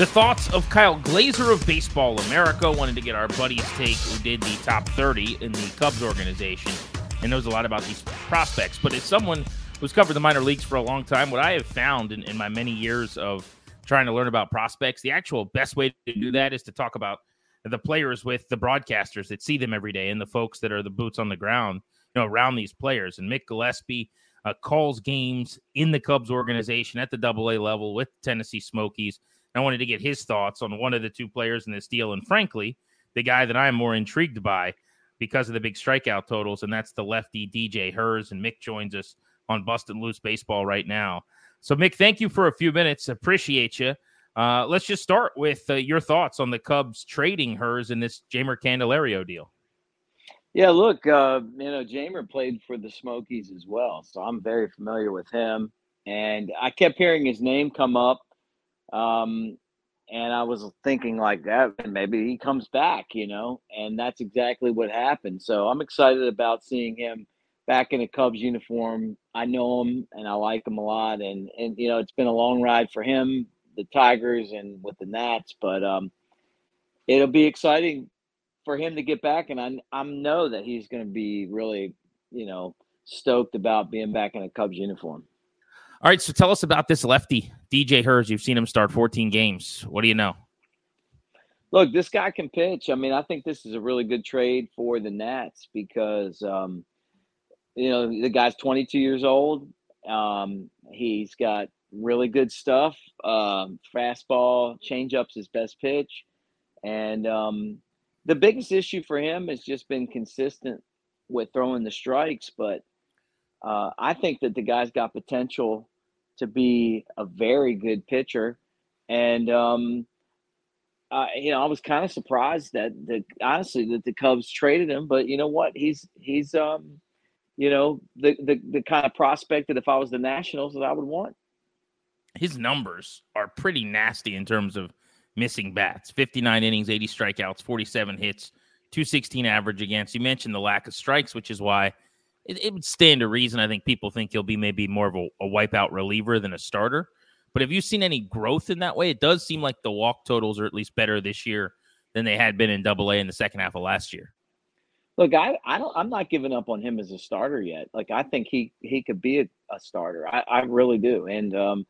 The thoughts of Kyle Glaser of Baseball America wanted to get our buddy's take who did the top 30 in the Cubs organization and knows a lot about these prospects. But as someone who's covered the minor leagues for a long time, what I have found in, in my many years of trying to learn about prospects, the actual best way to do that is to talk about the players with the broadcasters that see them every day and the folks that are the boots on the ground, you know, around these players. And Mick Gillispie uh, calls games in the Cubs organization at the double A level with Tennessee Smokies I wanted to get his thoughts on one of the two players in this deal. And frankly, the guy that I'm more intrigued by because of the big strikeout totals, and that's the lefty DJ Herz. And Mick joins us on Bustin' Loose Baseball right now. So, Mick, thank you for a few minutes. Appreciate you. Uh, let's just start with uh, your thoughts on the Cubs trading Herz in this Jeimer Candelario deal. Yeah, look, uh, you know, Jeimer played for the Smokies as well, so I'm very familiar with him. And I kept hearing his name come up um, and I was thinking like that maybe he comes back, you know, and that's exactly what happened. So I'm excited about seeing him back in a Cubs uniform. I know him and I like him a lot, and and you know it's been a long ride for him, the Tigers, and with the Nats, but um, it'll be exciting for him to get back, and I I know that he's going to be really you know stoked about being back in a Cubs uniform. All right, so tell us about this lefty, DJ Herz. You've seen him start 14 games. What do you know? Look, this guy can pitch. I mean, I think this is a really good trade for the Nats because, um, you know, the guy's 22 years old. Um, he's got really good stuff. Um, fastball, changeup's his best pitch, and um, the biggest issue for him has just been consistent with throwing the strikes. But uh, I think that the guy's got potential to be a very good pitcher. And, um, uh, you know, I was kind of surprised that the honestly that the Cubs traded him, but you know what? He's he's um, you know, the the the kind of prospect that if I was the Nationals that I would want. His numbers are pretty nasty in terms of missing bats. 59 innings, 80 strikeouts, 47 hits, 216 average against. You mentioned the lack of strikes, which is why it, it, would stand to reason. I think people think he'll be maybe more of a, a wipeout reliever than a starter. But have you seen any growth in that way? It does seem like the walk totals are at least better this year than they had been in Double A in the second half of last year. Look, I, I don't I'm not giving up on him as a starter yet. Like I think he he could be a, a starter. I, I really do. And um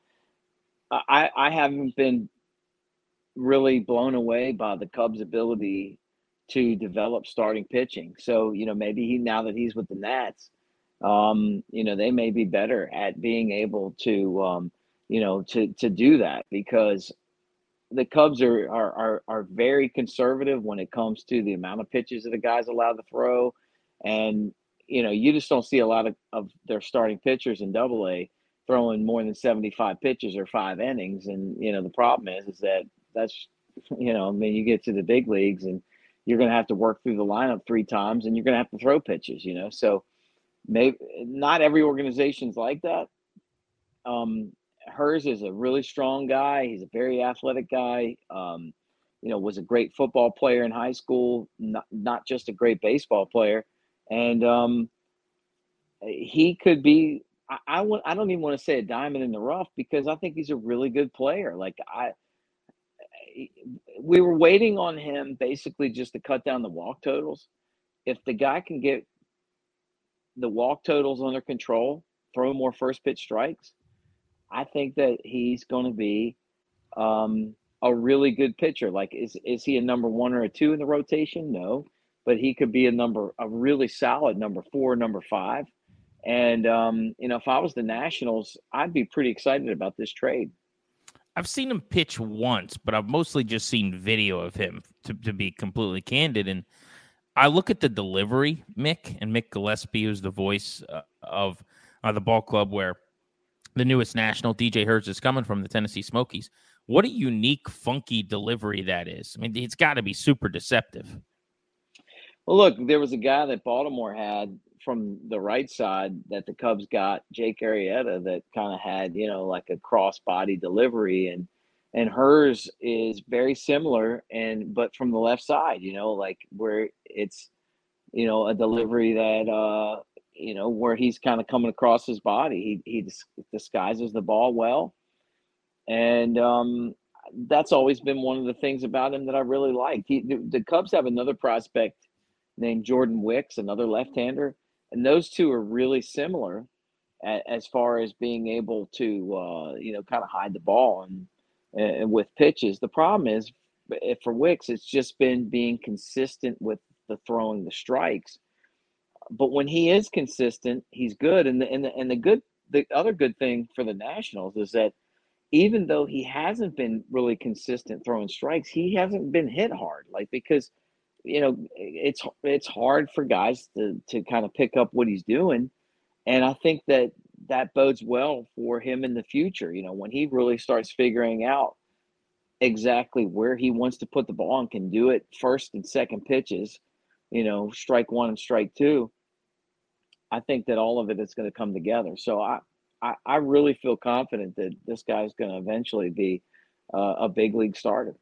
I I haven't been really blown away by the Cubs' ability to develop starting pitching. So, you know, maybe he now that he's with the Nats, um, you know, they may be better at being able to um, you know, to to do that because the Cubs are, are are are very conservative when it comes to the amount of pitches that the guys allowed to throw. And, you know, you just don't see a lot of, of their starting pitchers in double A throwing more than 75 pitches or five innings. And, you know, the problem is is that that's you know, I mean you get to the big leagues and you're going to have to work through the lineup three times and you're going to have to throw pitches, you know. So maybe not every organization's like that. Um, Herz is a really strong guy. He's a very athletic guy. Um, you know, was a great football player in high school, not not just a great baseball player, and um, he could be. I, I want. I don't even want to say a diamond in the rough because I think he's a really good player. Like I, we were waiting on him basically just to cut down the walk totals. If the guy can get the walk totals under control, throw more first pitch strikes, I think that he's going to be um, a really good pitcher. Like, is is he a number one or a two in the rotation? No, but he could be a number, a really solid number four, number five. And um, you know, if I was the Nationals, I'd be pretty excited about this trade. I've seen him pitch once, but I've mostly just seen video of him to, to be completely candid. And I look at the delivery, Mick and Mick Gillispie, who's the voice uh, of uh, the ball club where the newest national DJ Herz is coming from the Tennessee Smokies. What a unique, funky delivery that is. I mean, it's got to be super deceptive. Well, look, there was a guy that Baltimore had from the right side that the Cubs got, Jake Arrieta, that kind of had, you know, like a cross body delivery and and Herz is very similar and but from the left side, you know, like where it's you know, a delivery that uh you know, where he's kind of coming across his body. He he disguises the ball well. And um that's always been one of the things about him that I really liked. He, the, the Cubs have another prospect named Jordan Wicks, another left-hander and those two are really similar as far as being able to uh, you know kind of hide the ball and, and with pitches. The problem is for Wicks, it's just been being consistent with the throwing the strikes. But when he is consistent, he's good. And the and the, and the good the other good thing for the Nationals is that even though he hasn't been really consistent throwing strikes, he hasn't been hit hard. Like because you know, it's it's hard for guys to to kind of pick up what he's doing, and I think that that bodes well for him in the future. You know, when he really starts figuring out exactly where he wants to put the ball and can do it first and second pitches, you know, strike one and strike two. I think that all of it is going to come together. So I, I, I really feel confident that this guy's going to eventually be uh, a big league starter.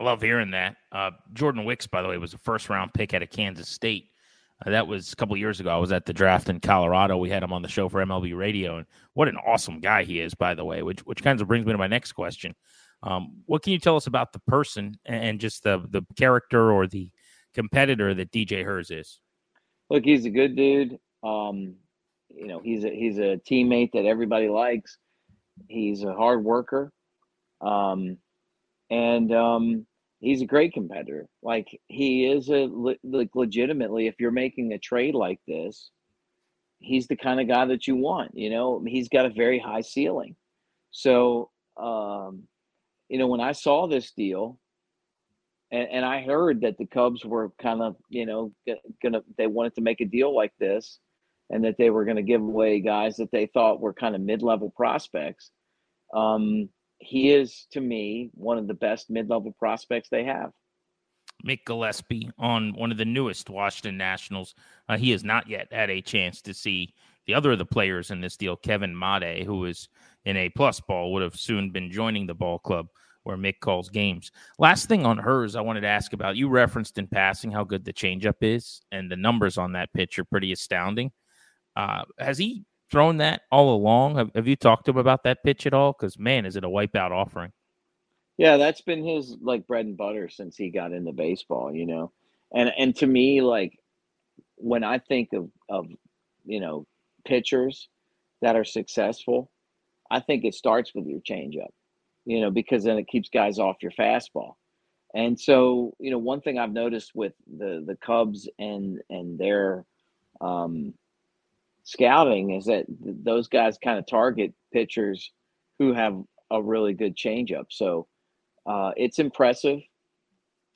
Love hearing that. Uh, Jordan Wicks, by the way, was a first round pick out of Kansas State. Uh, that was a couple years ago. I was at the draft in Colorado. We had him on the show for MLB Radio, and what an awesome guy he is, by the way. Which which kind of brings me to my next question. Um, what can you tell us about the person and just the the character or the competitor that DJ Herz is? Look, he's a good dude. Um, you know, he's a he's a teammate that everybody likes. He's a hard worker. Um, and um, he's a great competitor. Like he is a like legitimately, if you're making a trade like this, he's the kind of guy that you want. You know, he's got a very high ceiling. So, um, you know, when I saw this deal, and, and I heard that the Cubs were kind of, you know, gonna they wanted to make a deal like this, and that they were going to give away guys that they thought were kind of mid-level prospects. Um, he is to me one of the best mid-level prospects they have. Mick Gillispie on one of the newest Washington Nationals. Uh, he has not yet had a chance to see the other of the players in this deal, Kevin Made, who is in a plus ball, would have soon been joining the ball club where Mick calls games. Last thing on Herz, I wanted to ask about. You referenced in passing how good the changeup is, and the numbers on that pitch are pretty astounding. Uh, has he thrown that all along? Have, have you talked to him about that pitch at all? Because man, is it a wipeout offering? Yeah, that's been his like bread and butter since he got into baseball, you know. And and to me, like when I think of of you know pitchers that are successful, I think it starts with your changeup, you know, because then it keeps guys off your fastball. And so, you know, one thing I've noticed with the the Cubs and and their um, scouting is that those guys kind of target pitchers who have a really good changeup. So uh, it's impressive.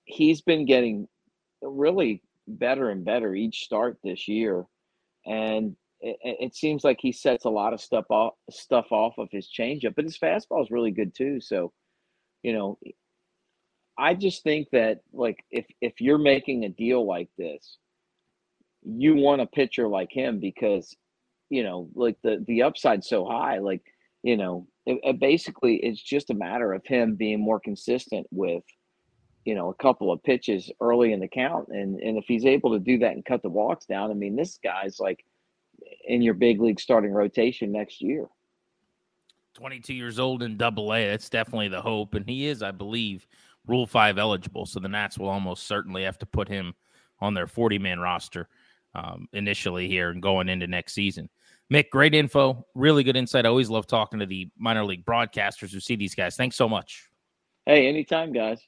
He's been getting really better and better each start this year, and it, it seems like he sets a lot of stuff off stuff off of his changeup. But his fastball is really good too. So, you know, I just think that like if if you're making a deal like this, you want a pitcher like him because you know, like the the upside so high. Like, you know, it, it basically it's just a matter of him being more consistent with you know a couple of pitches early in the count. And and if he's able to do that and cut the walks down i mean this guy's like in your big league starting rotation next year. 22 years old in double a that's definitely the hope. And he is i believe rule 5 eligible. So the nats will almost certainly have to put him on their 40 man roster um, initially here and going into next season mick great info really good insight i always love talking to the minor league broadcasters who see these guys thanks so much hey anytime guys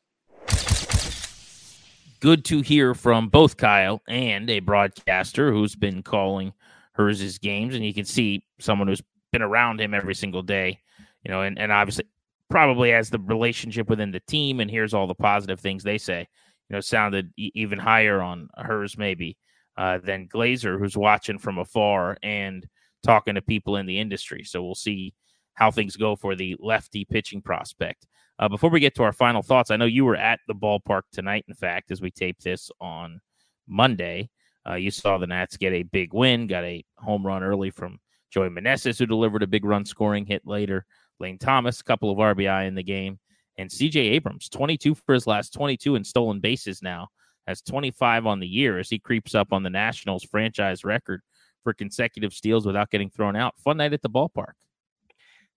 good to hear from both Kyle and a broadcaster who's been calling Herz' his games. And you can see someone who's been around him every single day, you know, and, and obviously probably has the relationship within the team and hears all the positive things they say. You know, sounded e- even higher on Herz maybe uh, than Glaser, who's watching from afar and talking to people in the industry. So we'll see how things go for the lefty pitching prospect. Uh, before we get to our final thoughts, I know you were at the ballpark tonight, in fact, as we tape this on Monday. Uh, you saw the Nats get a big win, got a home run early from Joey Meneses, who delivered a big run scoring hit later. Lane Thomas, a couple of RBI in the game. And CJ Abrams, 22 for his last 22 in stolen bases now, has 25 on the year as he creeps up on the Nationals franchise record for consecutive steals without getting thrown out. Fun night at the ballpark.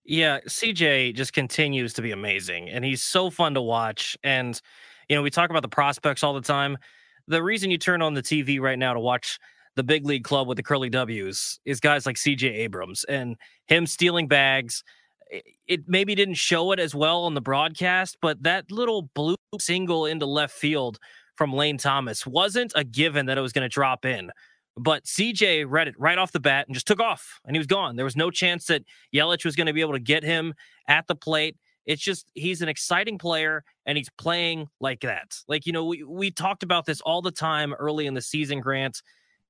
Yeah, CJ just continues to be amazing and he's so fun to watch. And, you know, we talk about the prospects all the time. The reason you turn on the TV right now to watch the big league club with the curly W's is guys like CJ Abrams and him stealing bags. It maybe didn't show it as well on the broadcast, but that little blue single into left field from Lane Thomas wasn't a given that it was going to drop in. But CJ read it right off the bat and just took off and he was gone. There was no chance that Yelich was going to be able to get him at the plate. It's just he's an exciting player and he's playing like that. Like, you know, we, we talked about this all the time early in the season, Grant.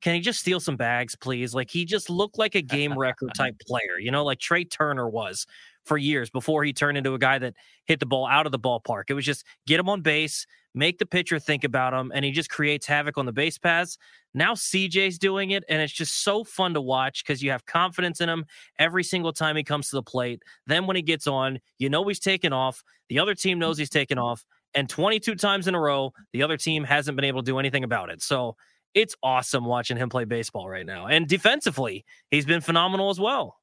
Can he just steal some bags, please? Like he just looked like a game record type player, you know, like Trea Turner was for years before he turned into a guy that hit the ball out of the ballpark. It was just get him on base, make the pitcher think about him, and he just creates havoc on the base paths. Now CJ's doing it, and it's just so fun to watch because you have confidence in him every single time he comes to the plate. Then when he gets on, you know he's taking off. The other team knows he's taking off. And 22 times in a row, the other team hasn't been able to do anything about it. So it's awesome watching him play baseball right now. And defensively, he's been phenomenal as well.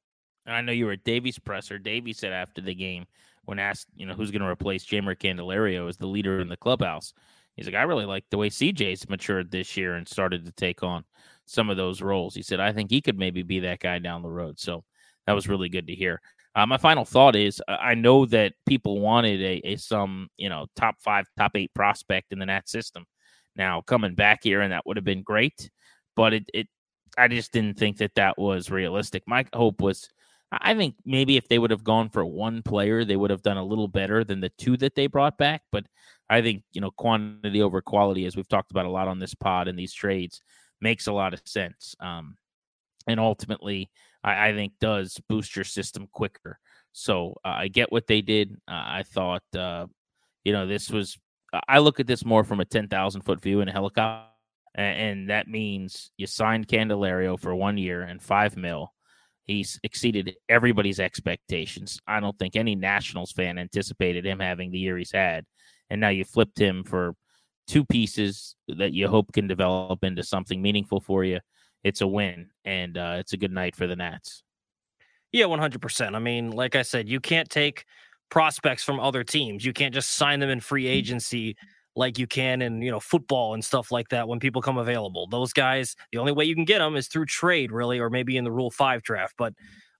I know you were Davey's presser. Davey said after the game, when asked, you know, who's going to replace Jeimer Candelario as the leader in the clubhouse, He's like, I really like the way CJ's matured this year and started to take on some of those roles. He said, I think he could maybe be that guy down the road. So that was really good to hear. Uh, my final thought is I know that people wanted a, a, some, you know, top five, top eight prospect in the Nat system. Now coming back here, and that would have been great, but it, it, I just didn't think that that was realistic. My hope was, I think maybe if they would have gone for one player, they would have done a little better than the two that they brought back. But I think, you know, quantity over quality, as we've talked about a lot on this pod and these trades, makes a lot of sense. Um, and ultimately, I, I, think does boost your system quicker. So uh, I get what they did. Uh, I thought, uh, you know, this was, I look at this more from a 10,000 foot view in a helicopter. And, and that means you signed Candelario for one year and five mil. He's exceeded everybody's expectations. I don't think any Nationals fan anticipated him having the year he's had and now you flipped him for two pieces that you hope can develop into something meaningful for you. It's a win, and uh, it's a good night for the Nats. Yeah, one hundred percent. I mean, like I said, you can't take prospects from other teams. You can't just sign them in free mm. agency like you can in you know football and stuff like that when people come available. Those guys, the only way you can get them is through trade, really, or maybe in the Rule Five draft. But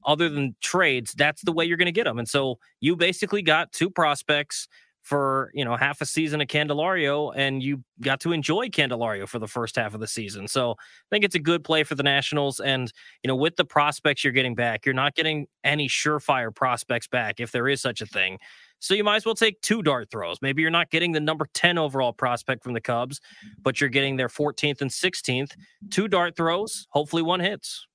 other than trades, that's the way you're going to get them. And so you basically got two prospects for you know half a season of Candelario, and you got to enjoy Candelario for the first half of the season. So I think it's a good play for the Nationals, and you know with the prospects you're getting back, you're not getting any surefire prospects back if there is such a thing. So you might as well take two dart throws. Maybe you're not getting the number 10 overall prospect from the Cubs, but you're getting their 14th and 16th. Two dart throws, hopefully one hits.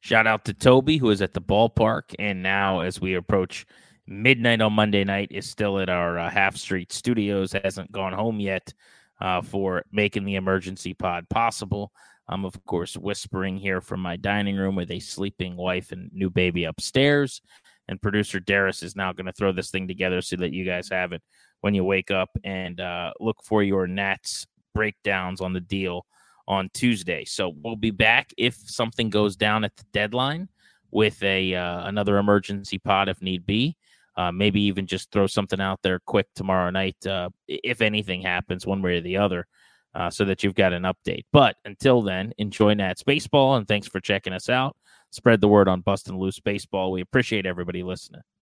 Shout out to Tobi, who is at the ballpark. And now, as we approach midnight on Monday night is still at our uh, Half Street Studios. Hasn't gone home yet uh, for making the emergency pod possible. I'm of course whispering here from my dining room with a sleeping wife and new baby upstairs. And producer Darius is now going to throw this thing together so that you guys have it when you wake up and uh, look for your Nats breakdowns on the deal on Tuesday. So we'll be back if something goes down at the deadline with a uh, another emergency pod if need be. Uh, maybe even just throw something out there quick tomorrow night uh, if anything happens one way or the other, uh, so that you've got an update. But until then, enjoy Nats baseball and thanks for checking us out. Spread the word on Bustin' Loose Baseball. We appreciate everybody listening.